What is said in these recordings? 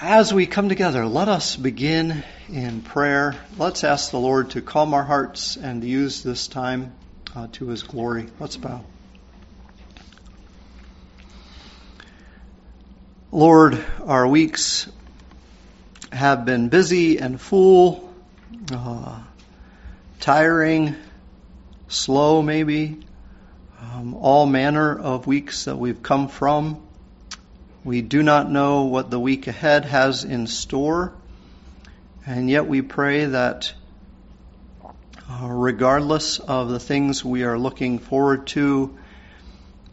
As we come together, let us begin in prayer. Let's ask the Lord to calm our hearts and use this time uh, to His glory. Let's bow. Lord, our weeks have been busy and full, uh, tiring, slow maybe, um, all manner of weeks that we've come from. We do not know what the week ahead has in store, and yet we pray that uh, regardless of the things we are looking forward to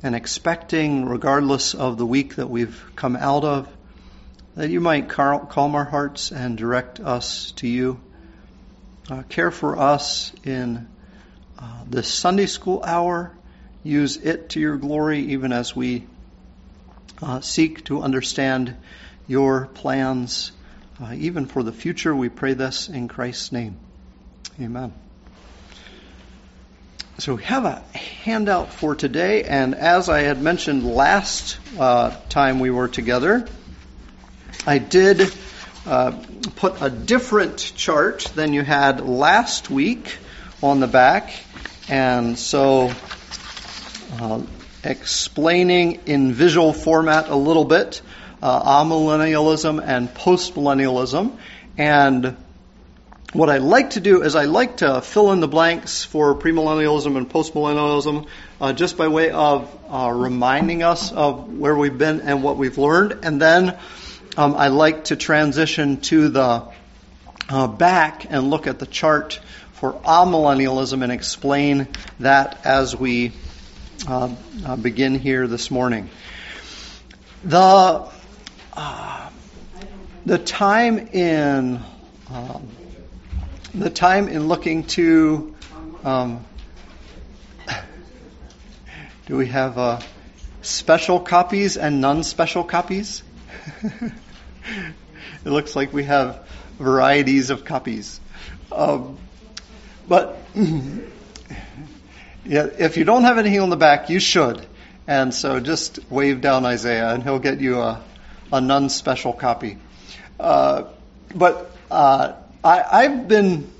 and expecting, regardless of the week that we've come out of, that you might calm our hearts and direct us to you. Uh, care for us in uh, this Sunday school hour. Use it to your glory, even as we uh, seek to understand your plans, uh, even for the future. We pray this in Christ's name. Amen. So we have a handout for today, and as I had mentioned last uh, time we were together, I did uh, put a different chart than you had last week on the back, and so uh, explaining in visual format a little bit uh, amillennialism and postmillennialism. And what I like to do is I like to fill in the blanks for premillennialism and postmillennialism uh, just by way of uh, reminding us of where we've been and what we've learned. And then um, I like to transition to the uh, back and look at the chart for amillennialism and explain that as we uh, begin here this morning. The uh, the time in um, the time in looking to um, do we have uh, special copies and non-special copies? it looks like we have varieties of copies, um, but. Yeah, if you don't have anything on the back, you should. And so just wave down Isaiah, and he'll get you a, a non special copy. Uh, but uh, I, have been,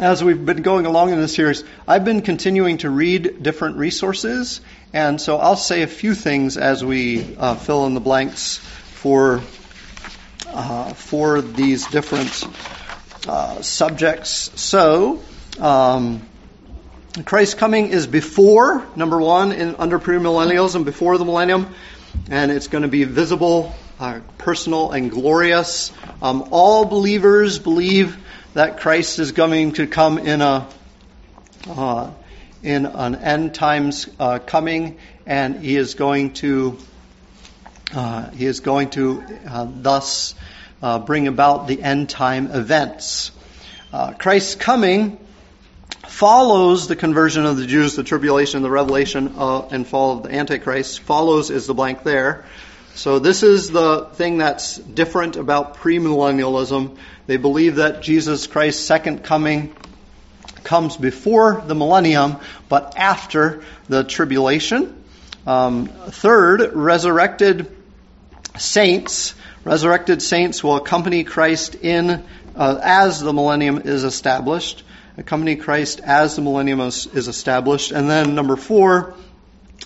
as we've been going along in this series, I've been continuing to read different resources. And so I'll say a few things as we uh, fill in the blanks for, uh, for these different uh, subjects. So, um, Christ's coming is before, number one, in, under premillennialism, before the millennium, and it's going to be visible, uh, personal, and glorious. Um, all believers believe that Christ is going to come in a uh, in an end times uh, coming, and he is going to uh, he is going to uh, thus uh, bring about the end time events. Christ's coming follows the conversion of the Jews, the tribulation, the revelation, uh, and fall of the Antichrist. Follows is the blank there. So this is the thing that's different about premillennialism. They believe that Jesus Christ's second coming comes before the millennium, but after the tribulation. Um, third, resurrected saints. Resurrected saints will accompany Christ in uh, as the millennium is established accompany Christ as the millennium is, is established. And then number four,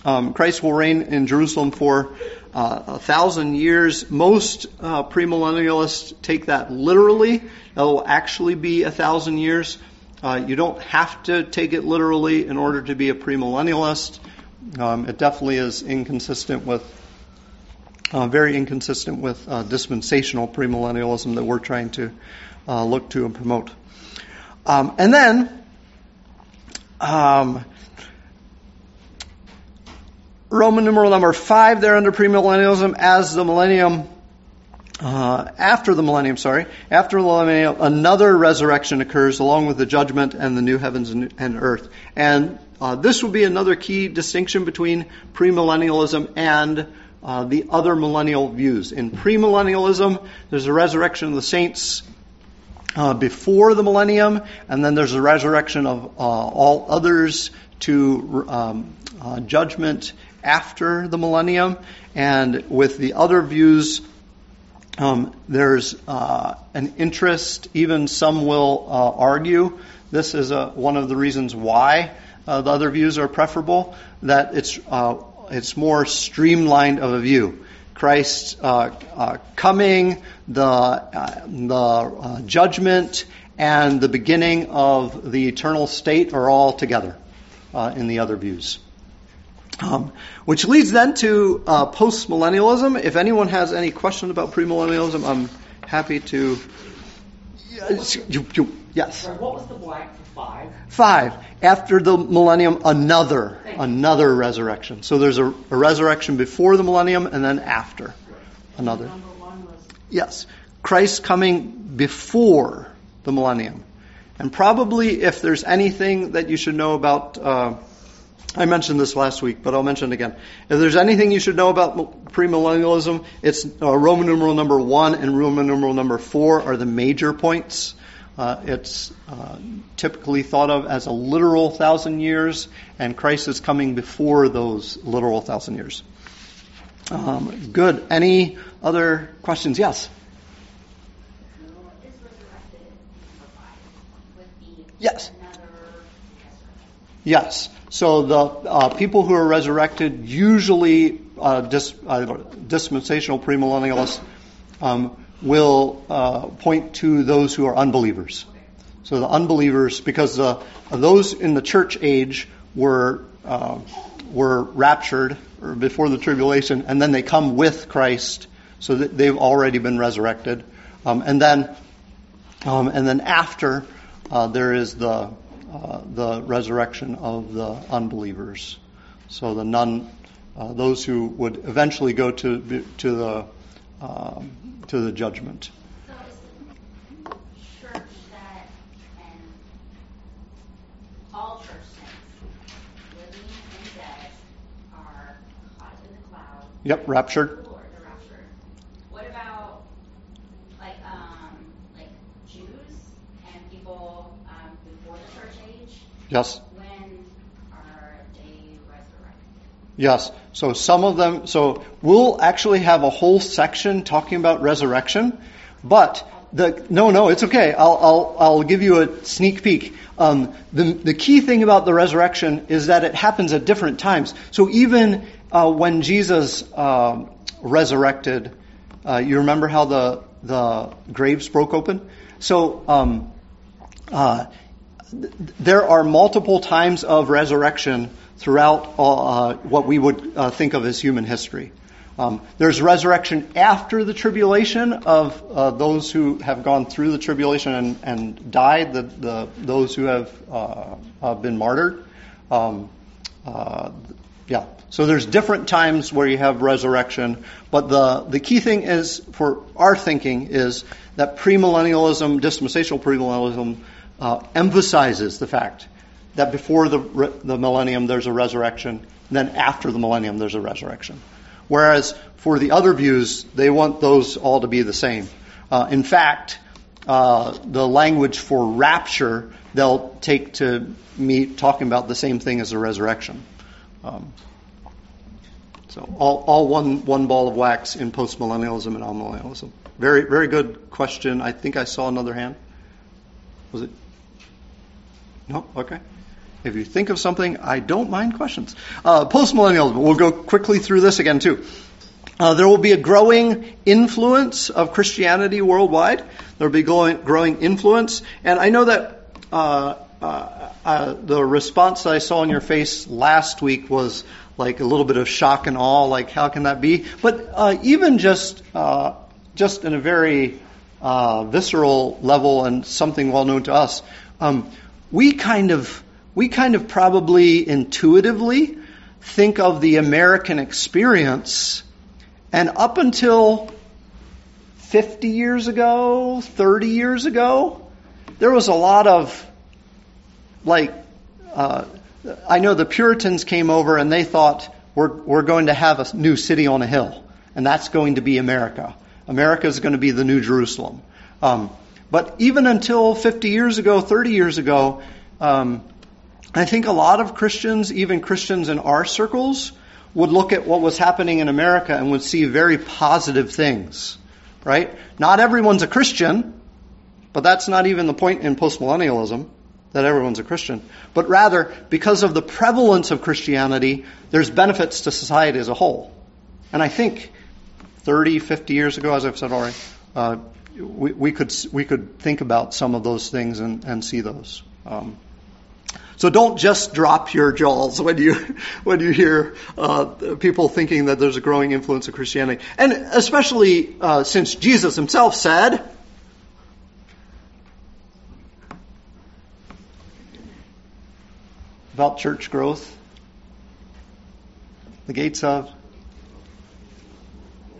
um, Christ will reign in Jerusalem for uh, a thousand years. Most uh, premillennialists take that literally. It'll actually be a thousand years. Uh, you don't have to take it literally in order to be a premillennialist. Um, it definitely is inconsistent with, uh, very inconsistent with uh, dispensational premillennialism that we're trying to uh, look to and promote. Um, and then, um, Roman numeral number five there under premillennialism as the millennium, uh, after the millennium, sorry, after the millennium, another resurrection occurs along with the judgment and the new heavens and, and earth. And uh, this will be another key distinction between premillennialism and uh, the other millennial views. In premillennialism, there's a resurrection of the saints uh, before the millennium, and then there's a resurrection of uh, all others to um, uh, judgment after the millennium. And with the other views, Um, there's uh, an interest, even some will uh, argue, this is a, one of the reasons why uh, the other views are preferable, that it's, it's more streamlined of a view. Christ's uh, uh, coming, the, the judgment, and the beginning of the eternal state are all together in the other views. Um, which leads then to uh, postmillennialism. If anyone has any question about premillennialism, I'm happy to. Yes. yes. what was the blank for five? Five. After the millennium, another, another resurrection. So there's a, a, resurrection before the millennium and then after, another. Yes. Christ coming before the millennium. And probably if there's anything that you should know about. Uh, I mentioned this last week, but I'll mention it again. If there's anything you should know about premillennialism, it's uh, Roman numeral number one and Roman numeral number four are the major points. Uh, it's uh, typically thought of as a literal thousand years, and Christ is coming before those literal thousand years. Um, good. Any other questions? Yes. Yes. Yes. So the uh, people who are resurrected, usually uh, dis, uh, dispensational premillennialists, um, will uh, point to those who are unbelievers. So the unbelievers, because those in the church age were uh, were raptured before the tribulation, and then they come with Christ, so that they've already been resurrected, um, and then um, and then after uh, there is the uh, the resurrection of the unbelievers. So the non, uh, those who would eventually go to to the um, to the judgment. So church that all church saints, living and dead, are caught in the cloud? Yep, raptured. What about like um like Jews and people um before the church age? Yes. When are they resurrected? Yes. So some of them, so we'll actually have a whole section talking about resurrection, but the, no, no, it's okay. I'll, I'll, I'll give you a sneak peek. Um, the, the key thing about the resurrection is that it happens at different times. So even uh, when Jesus uh, resurrected, uh, you remember how the, the graves broke open? So um, uh, there are multiple times of resurrection throughout uh, what we would uh, think of as human history. Um, there's resurrection after the tribulation of uh, those who have gone through the tribulation and, and died, the, the, those who have uh, uh, been martyred. Um, uh, yeah. So there's different times where you have resurrection, but the, the key thing is for our thinking is that premillennialism, dispensational premillennialism, uh, emphasizes the fact that before the, the millennium there's a resurrection, then after the millennium there's a resurrection. Whereas for the other views, they want those all to be the same. Uh, in fact, uh, the language for rapture they'll take to me talking about the same thing as the resurrection. Um, so all, all one one ball of wax in postmillennialism and amillennialism. Very very good question. I think I saw another hand. Was it? No? Okay. If you think of something, I don't mind questions. Uh, Postmillennialism, we'll go quickly through this again too. Uh, there will be a growing influence of Christianity worldwide. There will be growing, growing influence. And I know that uh, uh, uh, the response I saw on your face last week was like a little bit of shock and awe, like how can that be? But uh, even just just in a very visceral level and something well known to us, um, we kind of we kind of probably intuitively think of the American experience and up until 50 years ago, 30 years ago, there was a lot of like uh, I know the Puritans came over and they thought we're we're going to have a new city on a hill and that's going to be America. America is going to be the New Jerusalem. Um, but even until 50 years ago, 30 years ago, um, I think a lot of Christians, even Christians in our circles, would look at what was happening in America and would see very positive things right? Not everyone's a Christian, but that's not even the point in postmillennialism that everyone's a Christian. But rather, because of the prevalence of Christianity, there's benefits to society as a whole. And I think 30, 50 years ago, as I've said already, uh, we, we, could we could think about some of those things and, and see those. Um, so don't just drop your jaws when you when you hear uh, people thinking that there's a growing influence of Christianity, and especially uh, since Jesus Himself said. About church growth, the gates of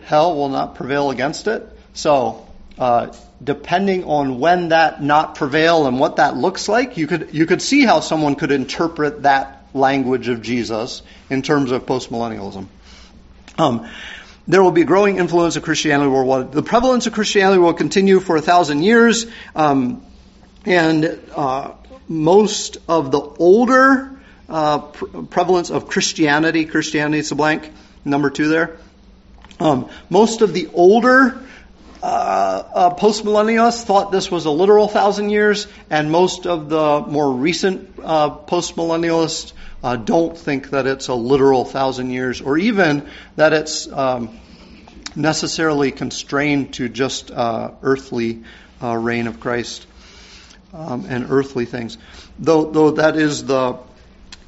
hell will not prevail against it. So, uh, depending on when that not prevail and what that looks like, you could you could see how someone could interpret that language of Jesus in terms of postmillennialism. Um, there will be growing influence of Christianity worldwide. The prevalence of Christianity will continue for a thousand years, um, and uh, most of the older uh, pre- prevalence of Christianity, Christianity is a blank, number two there. Um, most of the older uh, uh, postmillennialists thought this was a literal thousand years, and most of the more recent uh, postmillennialists uh, don't think that it's a literal thousand years, or even that it's um, necessarily constrained to just uh, earthly uh, reign of Christ um, and earthly things. Though, though that is the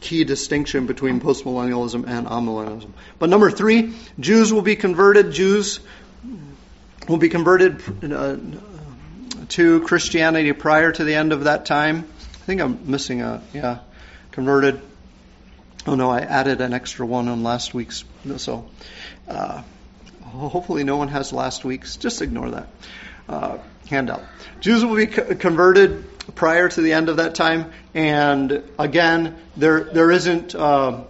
key distinction between postmillennialism and amillennialism. But number three, Jews will be converted. Jews will be converted uh, to Christianity prior to the end of that time. I think I'm missing a, yeah, converted. Oh no, I added an extra one on last week's. So, uh, hopefully no one has last week's. Just ignore that uh, handout. Jews will be co- converted prior to the end of that time, and again, there there isn't uh,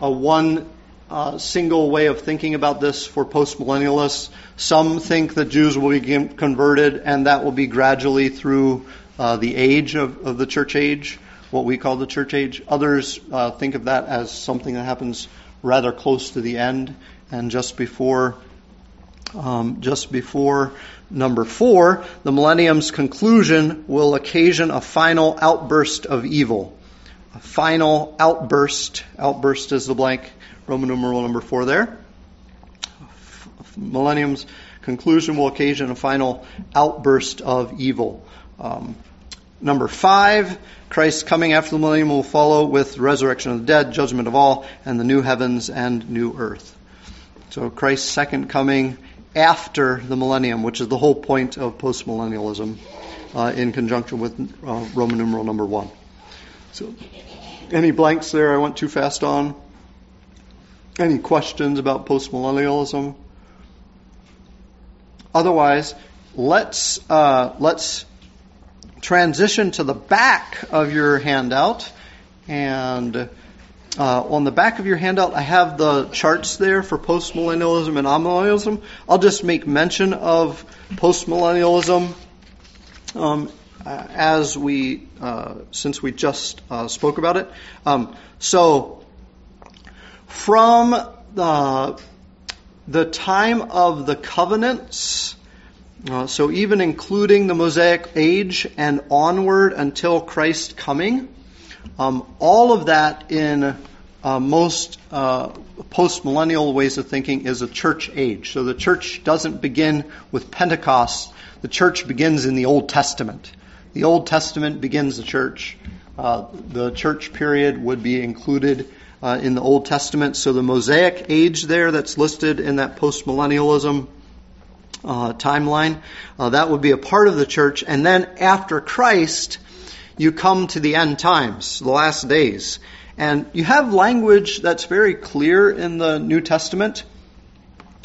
a one uh, single way of thinking about this for postmillennialists. Some think that Jews will be converted, and that will be gradually through uh, the age of, of, the church age, what we call the church age. Others uh, think of that as something that happens rather close to the end and just before, um, just before number four, the millennium's conclusion will occasion a final outburst of evil. A final outburst. Outburst is the blank Roman numeral number four there. Millennium's conclusion will occasion a final outburst of evil. Um, number five, Christ's coming after the millennium will follow with resurrection of the dead, judgment of all, and the new heavens and new earth. So Christ's second coming after the millennium, which is the whole point of postmillennialism, uh, in conjunction with uh, Roman numeral number one. So, any blanks there I went too fast on? Any questions about postmillennialism? Otherwise, let's uh, let's transition to the back of your handout, and uh, on the back of your handout, I have the charts there for postmillennialism and amillennialism. I'll just make mention of postmillennialism um, as we uh, since we just uh, spoke about it. Um, so from the, the time of the covenants, uh, so even including the Mosaic age and onward until Christ's coming, um, all of that in uh, most uh, post-millennial ways of thinking is a church age. So the church doesn't begin with Pentecost. The church begins in the Old Testament. The Old Testament begins the church. Uh, the church period would be included uh, in the Old Testament. So the Mosaic age there that's listed in that postmillennialism uh, timeline, uh, that would be a part of the church. And then after Christ, you come to the end times, the last days. And you have language that's very clear in the New Testament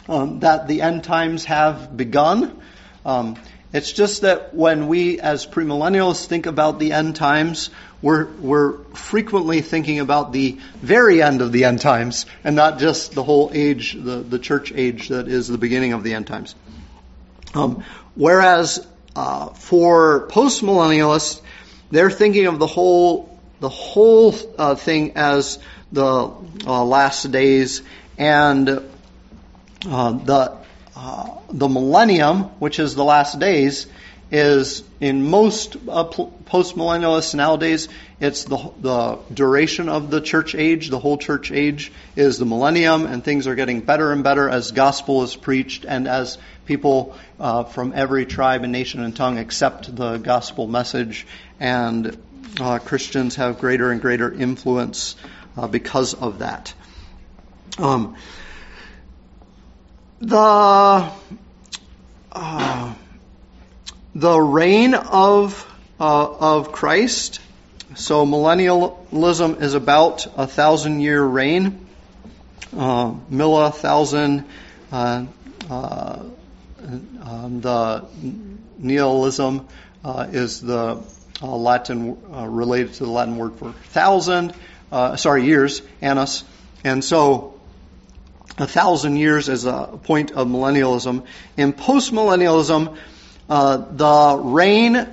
um, that the end times have begun. Um, it's just that when we, as premillennialists, think about the end times, we're, we're frequently thinking about the very end of the end times and not just the whole age, the, the church age that is the beginning of the end times. Um, whereas uh, for postmillennialists, they're thinking of the whole the whole uh, thing as the uh, last days and uh, the uh, the millennium, which is the last days, is in most uh, post millennialists nowadays, it's the, the duration of the church age, the whole church age is the millennium, and things are getting better and better as gospel is preached and as people uh, from every tribe and nation and tongue accept the gospel message, and uh, Christians have greater and greater influence uh, because of that. Um, the uh, the reign of uh, of Christ. So millennialism is about a thousand year reign. Uh, mille thousand. Uh, uh, um, the nihilism uh, is the uh, Latin related to the Latin word for thousand. sorry, years, annus, and so a thousand years as a point of millennialism. In postmillennialism, uh, the reign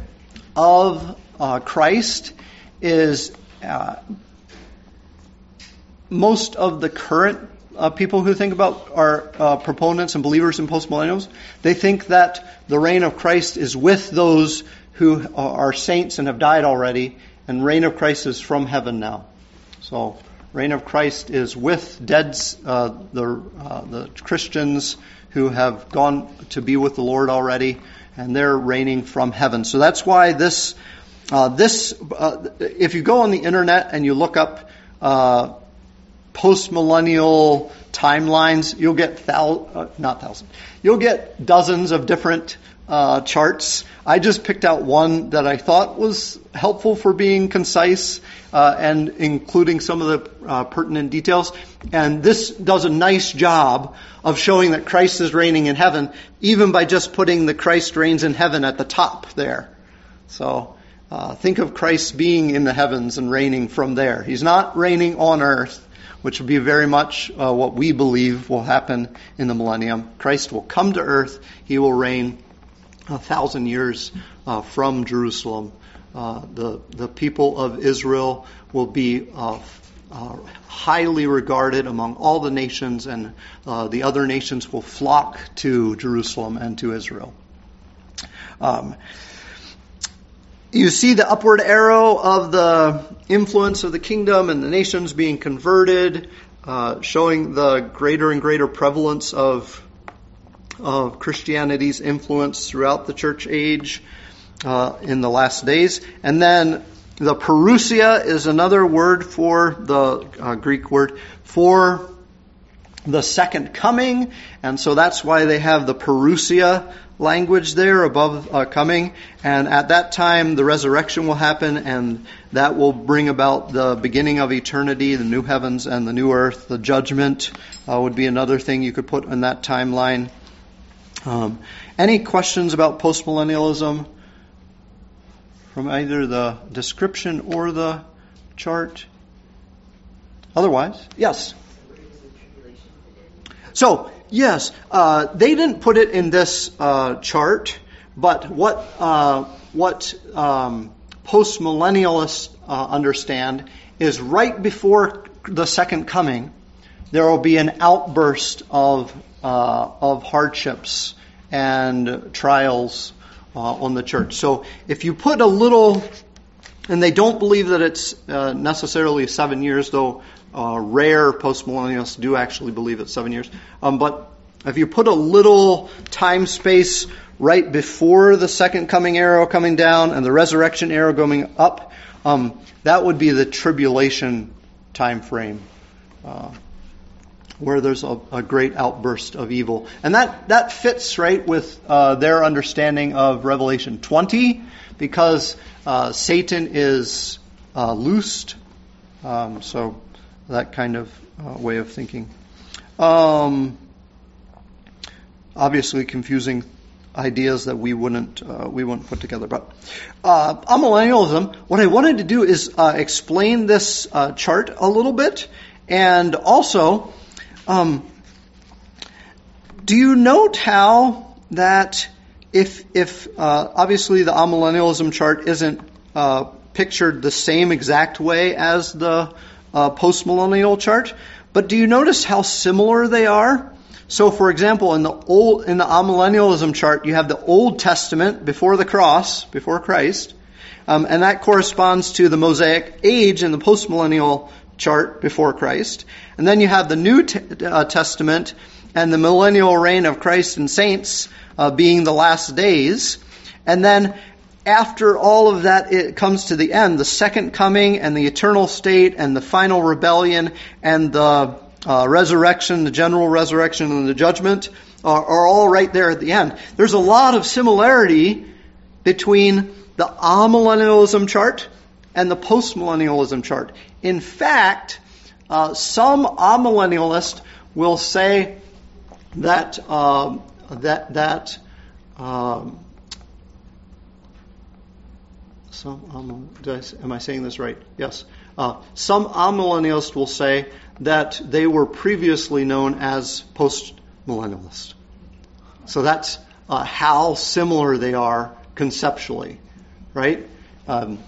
of uh, Christ is uh, most of the current uh, people who think about are uh, proponents and believers in postmillennials. They think that the reign of Christ is with those who are saints and have died already, and reign of Christ is from heaven now. So, reign of Christ is with dead uh, the the Christians who have gone to be with the Lord already and they're reigning from heaven. So that's why this, uh, this, uh, if you go on the internet and you look up uh, post-millennial timelines, you'll get thou, uh, not thousands, you'll get dozens of different uh, charts. I just picked out one that I thought was helpful for being concise uh, and including some of the uh, pertinent details. And this does a nice job of showing that Christ is reigning in heaven, even by just putting the Christ reigns in heaven at the top there. So uh, think of Christ being in the heavens and reigning from there. He's not reigning on earth, which would be very much uh, what we believe will happen in the millennium. Christ will come to earth. He will reign a thousand years uh, from Jerusalem uh, the, the people of Israel will be uh, uh, highly regarded among all the nations, and uh, the other nations will flock to Jerusalem and to Israel. Um, you see the upward arrow of the influence of the kingdom and the nations being converted, uh, showing the greater and greater prevalence of, of Christianity's influence throughout the church age uh, in the last days. And then the parousia is another word for the uh, Greek word for the second coming. And so that's why they have the parousia language there above uh, coming. And at that time, the resurrection will happen, and that will bring about the beginning of eternity, the new heavens and the new earth. The judgment uh, would be another thing you could put in that timeline. Um, any questions about postmillennialism? from either the description or the chart? Otherwise, yes. So, yes, uh, they didn't put it in this uh, chart, but what uh, what um, postmillennialists uh, understand is right before the second coming, there will be an outburst of uh, of hardships and trials uh, on the church. So if you put a little, and they don't believe that it's uh, necessarily seven years, though uh, rare postmillennialists do actually believe it's seven years. Um, but if you put a little time space right before the second coming arrow coming down and the resurrection arrow going up, um, that would be the tribulation time frame. Where there's a, a, great outburst of evil. And that, that fits right with uh, their understanding of Revelation 20 because uh, Satan is uh, loosed. Um, so that kind of uh, way of thinking. Um, obviously confusing ideas that we wouldn't uh, we wouldn't put together. But uh, amillennialism, what I wanted to do is uh, explain this uh, chart a little bit, and also um, do you note how that if if uh, obviously the amillennialism chart isn't uh, pictured the same exact way as the uh, postmillennial chart, but do you notice how similar they are? So, for example, in the old in the amillennialism chart, you have the Old Testament before the cross, before Christ, um, and that corresponds to the Mosaic age in the postmillennial chart before Christ. And then you have the New uh, Testament and the millennial reign of Christ and saints uh, being the last days. And then after all of that, it comes to the end, the second coming and the eternal state and the final rebellion and the uh, resurrection, the general resurrection and the judgment are, are all right there at the end. There's a lot of similarity between the amillennialism chart and the postmillennialism chart. In fact, uh, some amillennialists will say that um, that that um, some um, I, am I saying this right? Yes. Uh, some amillennialists will say that they were previously known as postmillennialists. So that's uh, how similar they are conceptually, right? Um,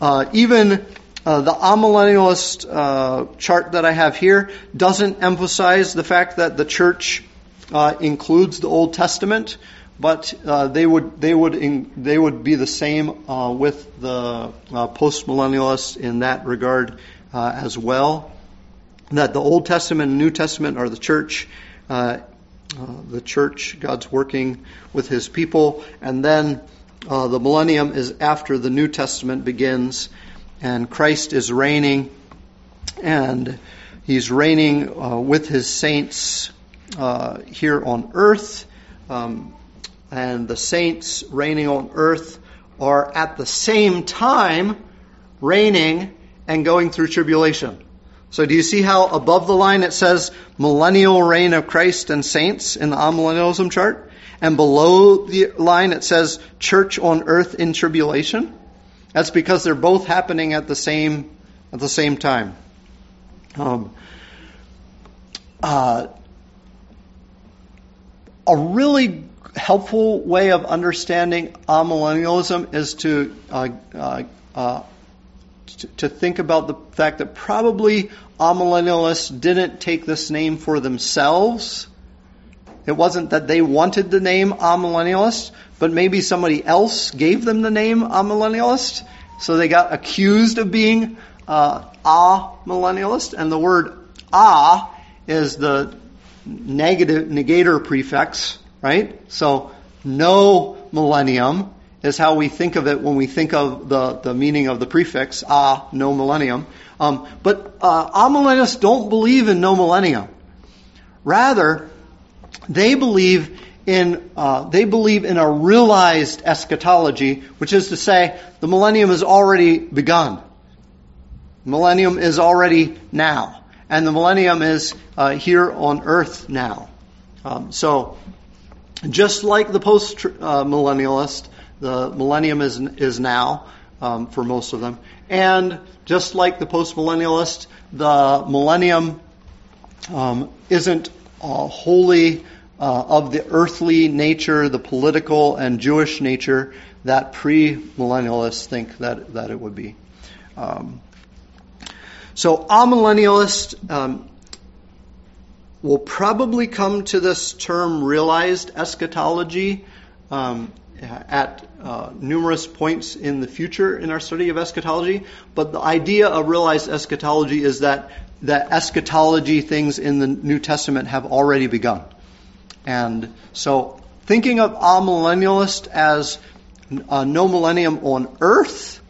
uh, even uh, the amillennialist uh, chart that I have here doesn't emphasize the fact that the church uh, includes the Old Testament, but uh, they would they would in, they would be the same uh, with the postmillennialists in that regard as well. That the Old Testament and New Testament are the church. the church, God's working with His people, and then the millennium is after the New Testament begins, and Christ is reigning, and he's reigning uh, with his saints uh, here on earth. Um, and the saints reigning on earth are at the same time reigning and going through tribulation. So do you see how above the line it says millennial reign of Christ and saints in the amillennialism chart? and below the line it says church on earth in tribulation. That's because they're both happening at the same at the same time. Um, uh, a really helpful way of understanding amillennialism is to uh, uh, uh to think about the fact that probably amillennialists didn't take this name for themselves it wasn't that they wanted the name amillennialist, but maybe somebody else gave them the name amillennialist. So they got accused of being uh, a millennialist. And the word a is the negative negator prefix, right? So no millennium is how we think of it when we think of the, the meaning of the prefix a, no millennium. Um, but uh, amillennialists don't believe in no millennium. Rather, they believe in uh, they believe in a realized eschatology, which is to say, the millennium has already begun. millennium is already now, and the millennium is uh, here on earth now. Um, so, just like the post uh, millennialist, the millennium is is now um, for most of them, and just like the post millennialist, the millennium um, isn't uh, wholly uh, of the earthly nature, the political and Jewish nature that pre-millennialists think that, that it would be. Um, so amillennialists um, will probably come to this term realized eschatology um, at uh, numerous points in the future in our study of eschatology. But the idea of realized eschatology is that that eschatology things in the New Testament have already begun. And so thinking of amillennialist as uh, no millennium on earth,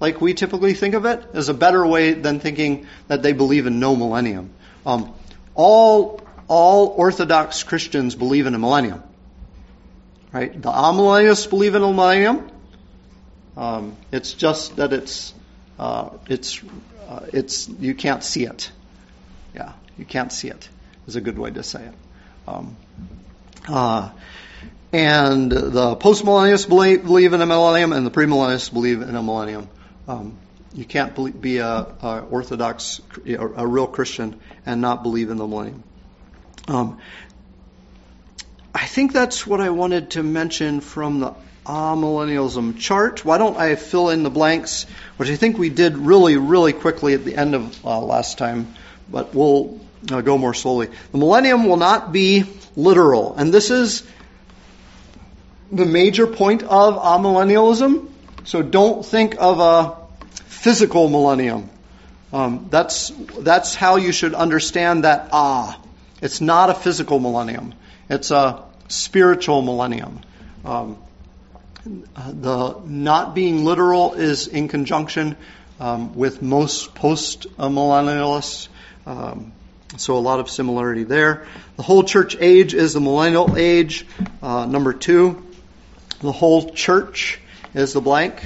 like we typically think of it, is a better way than thinking that they believe in no millennium. Um, all, all Orthodox Christians believe in a millennium. Right? The amillennialists believe in a millennium. Um, it's just that it's, uh, it's, uh, it's, you can't see it. Yeah, you can't see it, is a good way to say it. Um, uh, and the postmillennialists believe, believe in a millennium, and the premillennialists believe in a millennium. Um, you can't be a, a, Orthodox, a real Christian, and not believe in the millennium. Um, I think that's what I wanted to mention from the amillennialism chart. Why don't I fill in the blanks, which I think we did really, really quickly at the end of uh, last time, but we'll uh, go more slowly. The millennium will not be literal, and this is the major point of amillennialism. So don't think of a physical millennium. Um, that's that's how you should understand that ah. It's not a physical millennium. It's a spiritual millennium. Um, the not being literal is in conjunction um, with most post millennialists. Um, so a lot of similarity there. The whole church age is the millennial age. Uh, number two, the whole church is the blank.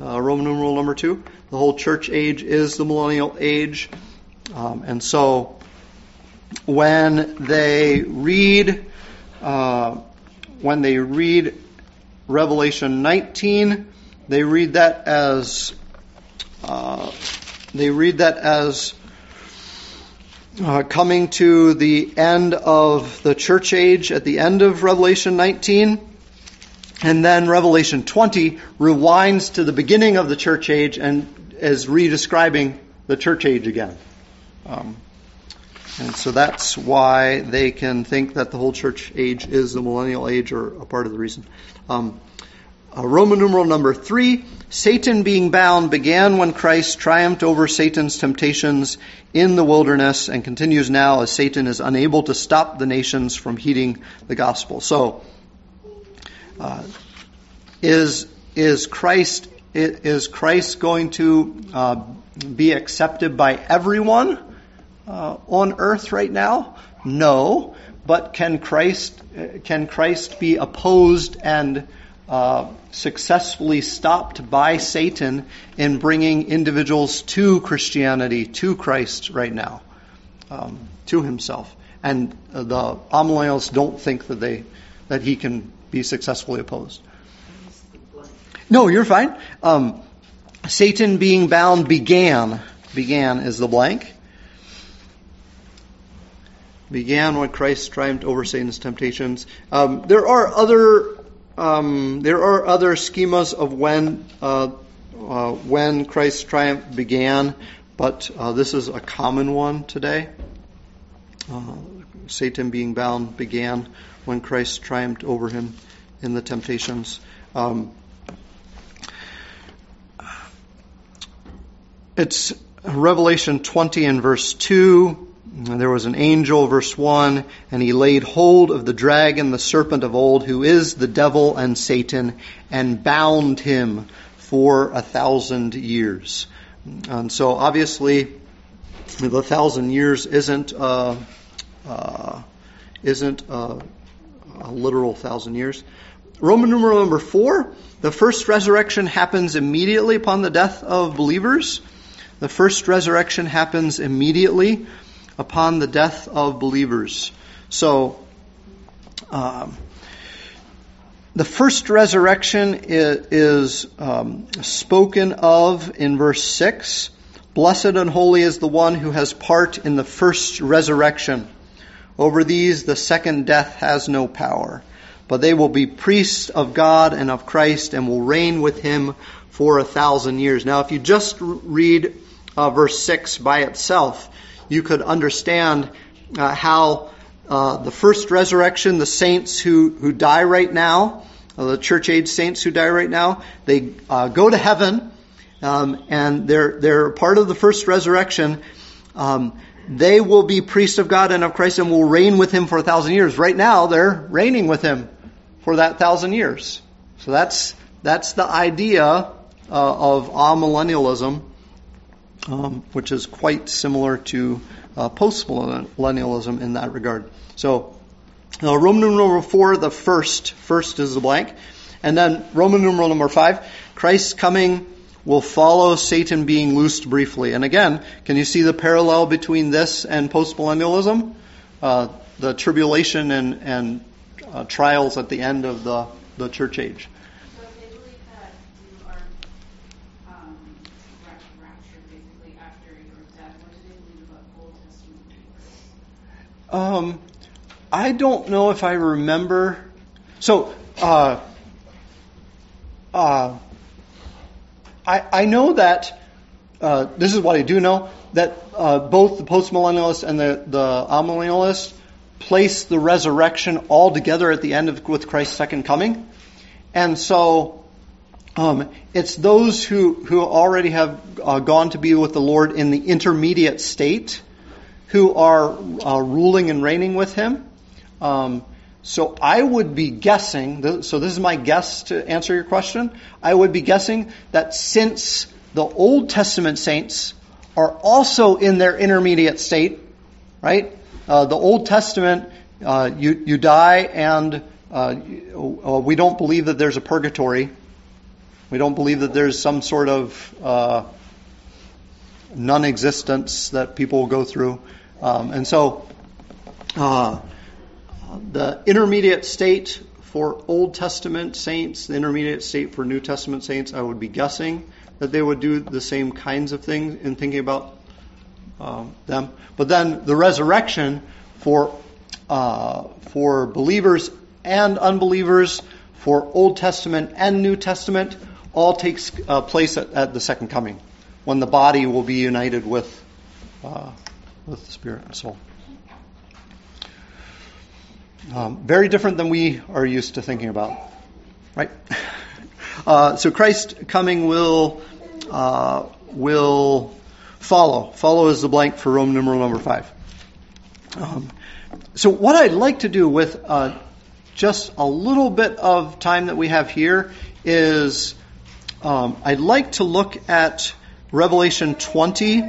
Uh, Roman numeral number two. The whole church age is the millennial age. Um, and so when they read uh, when they read Revelation 19, they read that as uh, they read that as uh, coming to the end of the church age at the end of Revelation 19. And then Revelation 20 rewinds to the beginning of the church age and is redescribing the church age again. Um, and so that's why they can think that the whole church age is the millennial age or a part of the reason. Um, uh, Roman numeral number three, Satan being bound began when Christ triumphed over Satan's temptations in the wilderness and continues now as Satan is unable to stop the nations from heeding the gospel. So, uh, is, is Christ, is Christ going to uh, be accepted by everyone? uh, on earth right now? No. But can Christ can Christ be opposed and uh, successfully stopped by Satan in bringing individuals to Christianity, to Christ right now, um, to himself? And the amillennialists don't think that they that he can be successfully opposed. No, you're fine. Um, Satan being bound began. Began is the blank began when Christ triumphed over Satan's temptations. Um, there are other um, there are other schemas of when uh, uh, when Christ's triumph began, but uh, this is a common one today. Uh, Satan being bound began when Christ triumphed over him in the temptations. Um, it's Revelation 20 and verse 2 there was an angel, verse 1, and he laid hold of the dragon, the serpent of old, who is the devil and Satan, and bound him for a thousand years. And so obviously, the thousand years isn't uh, uh, isn't uh, a literal thousand years. Roman numeral number four: the first resurrection happens immediately upon the death of believers. The first resurrection happens immediately upon the death of believers. So, um, the first resurrection is, um, spoken of in verse 6. Blessed and holy is the one who has part in the first resurrection. Over these, the second death has no power. But they will be priests of God and of Christ and will reign with him for a thousand years. Now, if you just read uh, verse 6 by itself, you could understand uh, how uh, the first resurrection, the saints who, who die right now, uh, the church age saints who die right now, they uh, go to heaven, um, and they're, they're part of the first resurrection. Um, they will be priests of God and of Christ and will reign with him for a thousand years. Right now, they're reigning with him for that thousand years. So that's, that's the idea uh, of amillennialism um, which is quite similar to uh, post-millennialism in that regard. So, uh, Roman numeral number four, the first, first is the blank, and then Roman numeral number five, Christ's coming will follow Satan being loosed briefly. And again, can you see the parallel between this and post-millennialism? Uh, the tribulation and, and uh, trials at the end of the, the church age. Um, I don't know if I remember. So, uh, uh, I, I know that uh, this is what I do know that uh, both the postmillennialists and the the amillennialists place the resurrection all together at the end of with Christ's second coming, and so um, it's those who who already have uh, gone to be with the Lord in the intermediate state who are uh, ruling and reigning with Him. Um, so I would be guessing, so this is my guess to answer your question. I would be guessing that since the Old Testament saints are also in their intermediate state, right? Uh, the Old Testament, uh, you, you die and uh, we don't believe that there's a purgatory. We don't believe that there's some sort of uh, non existence that people will go through. Um, and so, uh, the intermediate state for Old Testament saints, the intermediate state for New Testament saints, I would be guessing that they would do the same kinds of things in thinking about um, them. But then the resurrection for uh, for believers and unbelievers, for Old Testament and New Testament, all takes uh, place at, at, the second coming, when the body will be united with uh, with the spirit and soul. Um, very different than we are used to thinking about, right? Uh, so Christ coming will uh, will follow. Follow is the blank for Roman numeral number five. Um, so what I'd like to do with uh, just a little bit of time that we have here is um, I'd like to look at Revelation 20,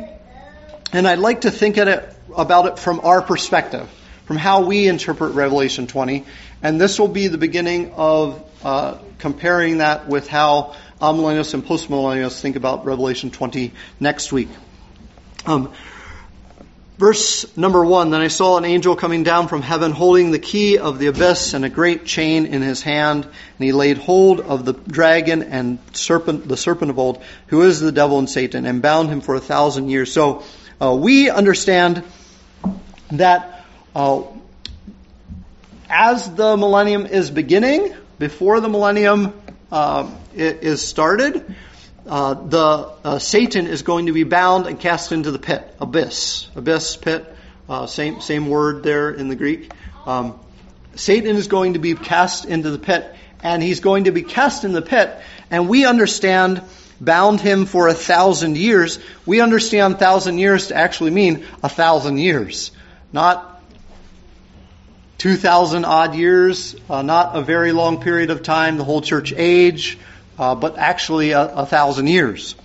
and I'd like to think at it about it from our perspective from how we interpret Revelation 20. And this will be the beginning of uh, comparing that with how amillennialists and postmillennialists think about Revelation 20 next week. Um, verse number one Then I saw an angel coming down from heaven holding the key of the abyss and a great chain in his hand. And he laid hold of the dragon and serpent, the serpent of old, who is the devil and Satan, and bound him for a thousand years. So uh, we understand that uh, as the millennium is beginning, before the millennium uh, is started, uh, the uh, Satan is going to be bound and cast into the pit, abyss, abyss, pit, uh, same same word there in the Greek. Um, Satan is going to be cast into the pit, and he's going to be cast in the pit, and we understand bound him for a thousand years. We understand thousand years to actually mean a thousand years, not 2,000 odd years, uh, not a very long period of time, the whole church age, uh, but actually a, a thousand years.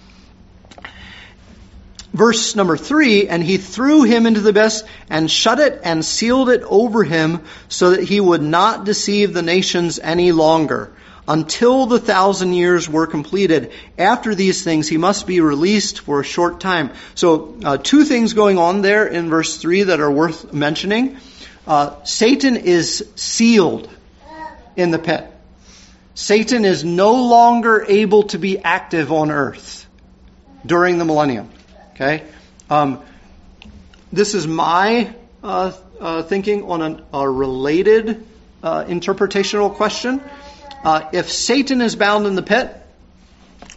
Verse number three, and he threw him into the abyss and shut it and sealed it over him so that he would not deceive the nations any longer until the thousand years were completed. After these things, he must be released for a short time. So, uh, two things going on there in verse 3 that are worth mentioning. Uh, Satan is sealed in the pit. Satan is no longer able to be active on earth during the millennium. Okay? Um, this is my uh, uh, thinking on an, a related uh, interpretational question. Uh, if Satan is bound in the pit,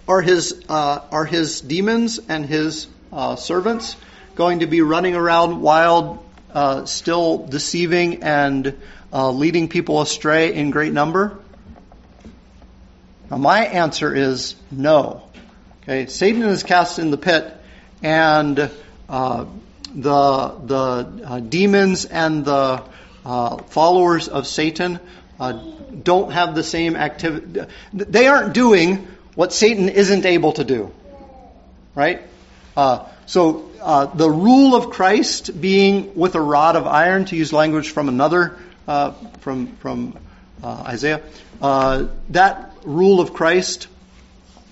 are his, uh, are his demons and his servants going to be running around wild uh, still deceiving and uh, leading people astray in great number? Now, my answer is no. Okay, Satan is cast in the pit, and uh, the the uh, demons and the uh, followers of Satan uh, don't have the same activity. They aren't doing what Satan isn't able to do, right? so uh, the rule of Christ being with a rod of iron, to use language from another, uh, from, from uh, Isaiah, uh, that rule of Christ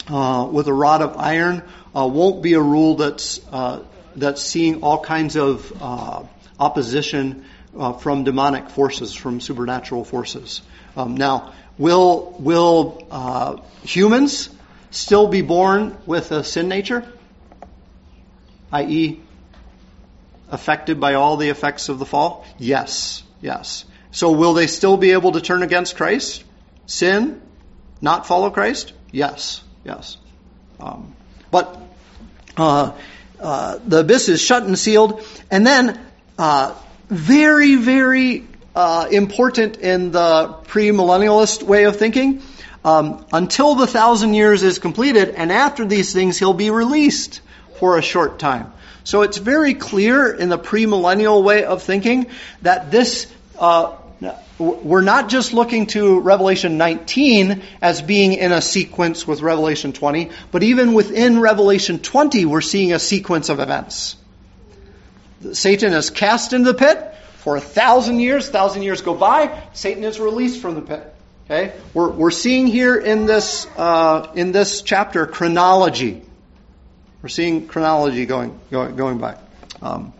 uh, with a rod of iron won't be a rule that's, that's seeing all kinds of opposition from demonic forces, from supernatural forces. Um, now, will, will humans still be born with a sin nature? i.e., affected by all the effects of the fall? Yes, yes. So will they still be able to turn against Christ? Sin? Not follow Christ? Yes, yes. Um, but uh, uh, the abyss is shut and sealed. And then, uh, very, very uh, important in the premillennialist way of thinking, um, until the thousand years is completed, and after these things, he'll be released for a short time. So it's very clear in the premillennial way of thinking that this uh, we're not just looking to Revelation 19 as being in a sequence with Revelation 20, but even within Revelation 20, we're seeing a sequence of events. Satan is cast into the pit for a thousand years. Thousand years go by. Satan is released from the pit. Okay, we're, we're seeing here in this uh, in this chapter chronology. We're seeing chronology going going, going by. Um,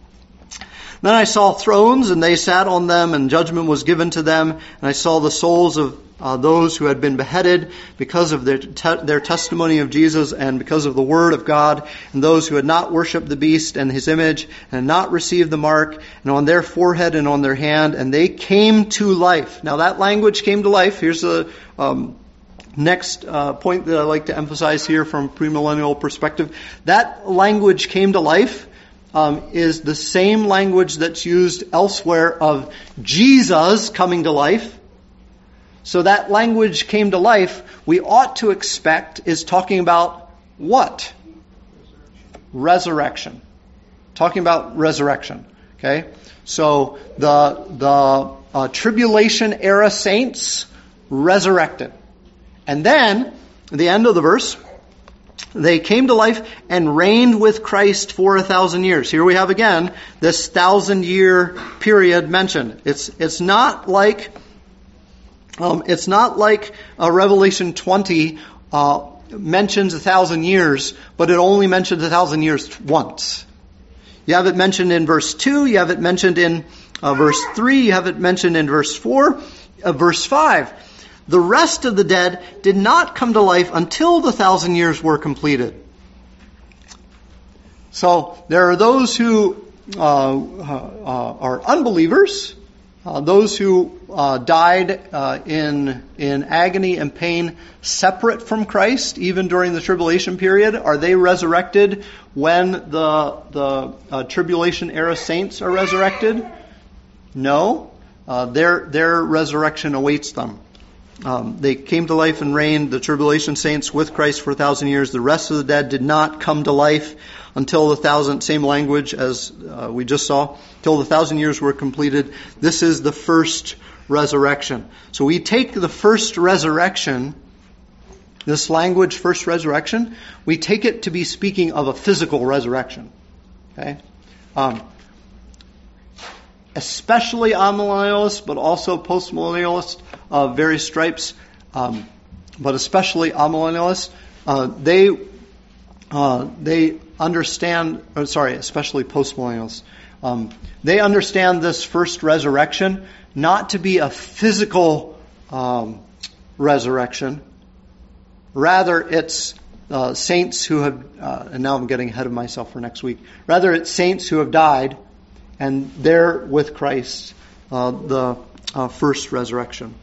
then I saw thrones, and they sat on them, and judgment was given to them. And I saw the souls of uh, those who had been beheaded because of their, te- their testimony of Jesus and because of the word of God, and those who had not worshipped the beast and his image, and not received the mark, and on their forehead and on their hand, and they came to life. Now that language came to life. Here's the um, next uh, point that I like to emphasize here from premillennial perspective. That language came to life um, is the same language that's used elsewhere of Jesus coming to life. So that language came to life, we ought to expect is talking about what? Resurrection. Talking about resurrection. Okay? So the, the uh, tribulation era saints resurrected. And then, the end of the verse, they came to life and reigned with Christ for a thousand years. Here we have again this thousand year period mentioned. It's, it's not like, um, it's not like uh, Revelation 20 uh, mentions a thousand years, but it only mentions a thousand years once. You have it mentioned in verse 2, you have it mentioned in uh, verse 3, you have it mentioned in verse 4, uh, verse 5. The rest of the dead did not come to life until the thousand years were completed. So there are those who uh, uh, are unbelievers, uh, those who uh, died uh, in in agony and pain, separate from Christ, even during the tribulation period. Are they resurrected when the the uh, tribulation era saints are resurrected? No, their their resurrection awaits them. Um, they came to life and reigned, the tribulation saints, with Christ for a thousand years. The rest of the dead did not come to life until the thousand, same language as uh, we just saw, till the thousand years were completed. This is the first resurrection. So we take the first resurrection, this language, first resurrection, we take it to be speaking of a physical resurrection. Okay? Um, especially amillennialists, but also postmillennialists of various stripes, um, but especially amillennialists, uh, they uh, they understand. Oh, sorry, especially postmillennials. Um, they understand this first resurrection not to be a physical um, resurrection. Rather, it's uh, saints who have, uh, and now I'm getting ahead of myself for next week. Rather, it's saints who have died and there with Christ, uh, the uh, first resurrection.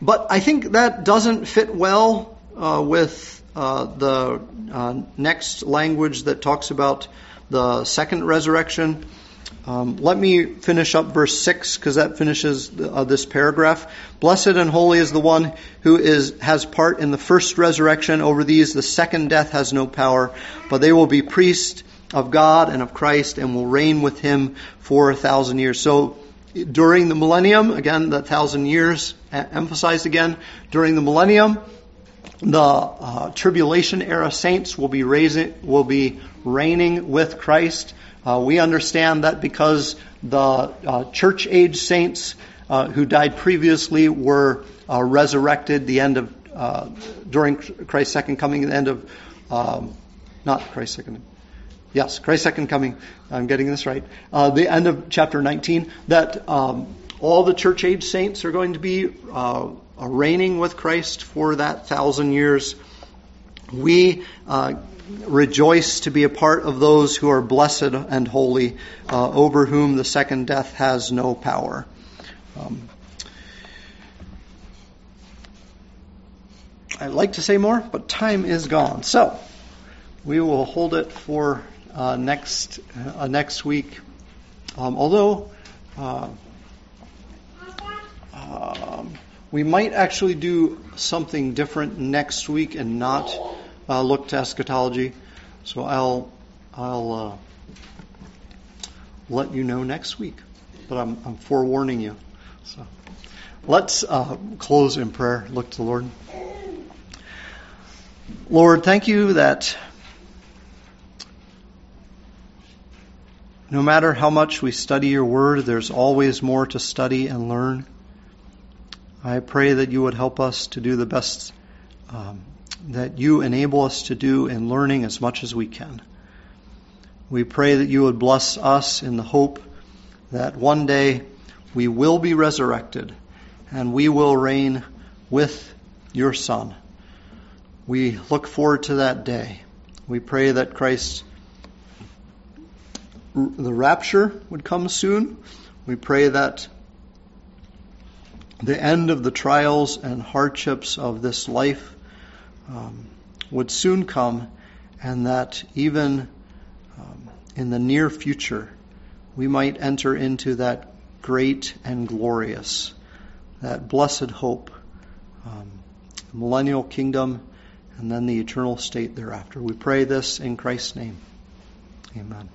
But I think that doesn't fit well uh, with uh, the uh, next language that talks about the second resurrection. Um, let me finish up verse 6 because that finishes uh, this paragraph. Blessed and holy is the one who is, has part in the first resurrection. Over these, the second death has no power, but they will be priests of God and of Christ and will reign with him for a thousand years. So during the millennium, again, the thousand years emphasized again, during the millennium, the uh, tribulation era saints will be raising, will be reigning with Christ. Uh, we understand that because the uh, church age saints uh, who died previously were uh, resurrected the end of uh, during Christ's second coming, the end of um, not Christ's second Yes, Christ's second coming. I'm getting this right. Uh, the end of chapter 19. That um, all the church age saints are going to be uh, reigning with Christ for that thousand years. We uh, rejoice to be a part of those who are blessed and holy, uh, over whom the second death has no power. Um, I'd like to say more, but time is gone. So, we will hold it for uh, next uh, next week. Um, although uh, um, we might actually do something different next week and not uh, look to eschatology. So I'll I'll uh, let you know next week. But I'm, I'm forewarning you. So let's close in prayer. Look to the Lord. Lord, thank you that no matter how much we study your word, there's always more to study and learn. I pray that you would help us to do the best um, that you enable us to do in learning as much as we can. We pray that you would bless us in the hope that one day we will be resurrected and we will reign with your Son. We look forward to that day. We pray that Christ, the rapture would come soon. We pray that the end of the trials and hardships of this life um, would soon come, and that even um, in the near future, we might enter into that great and glorious, that blessed hope, um, millennial kingdom, and then the eternal state thereafter. We pray this in Christ's name. Amen.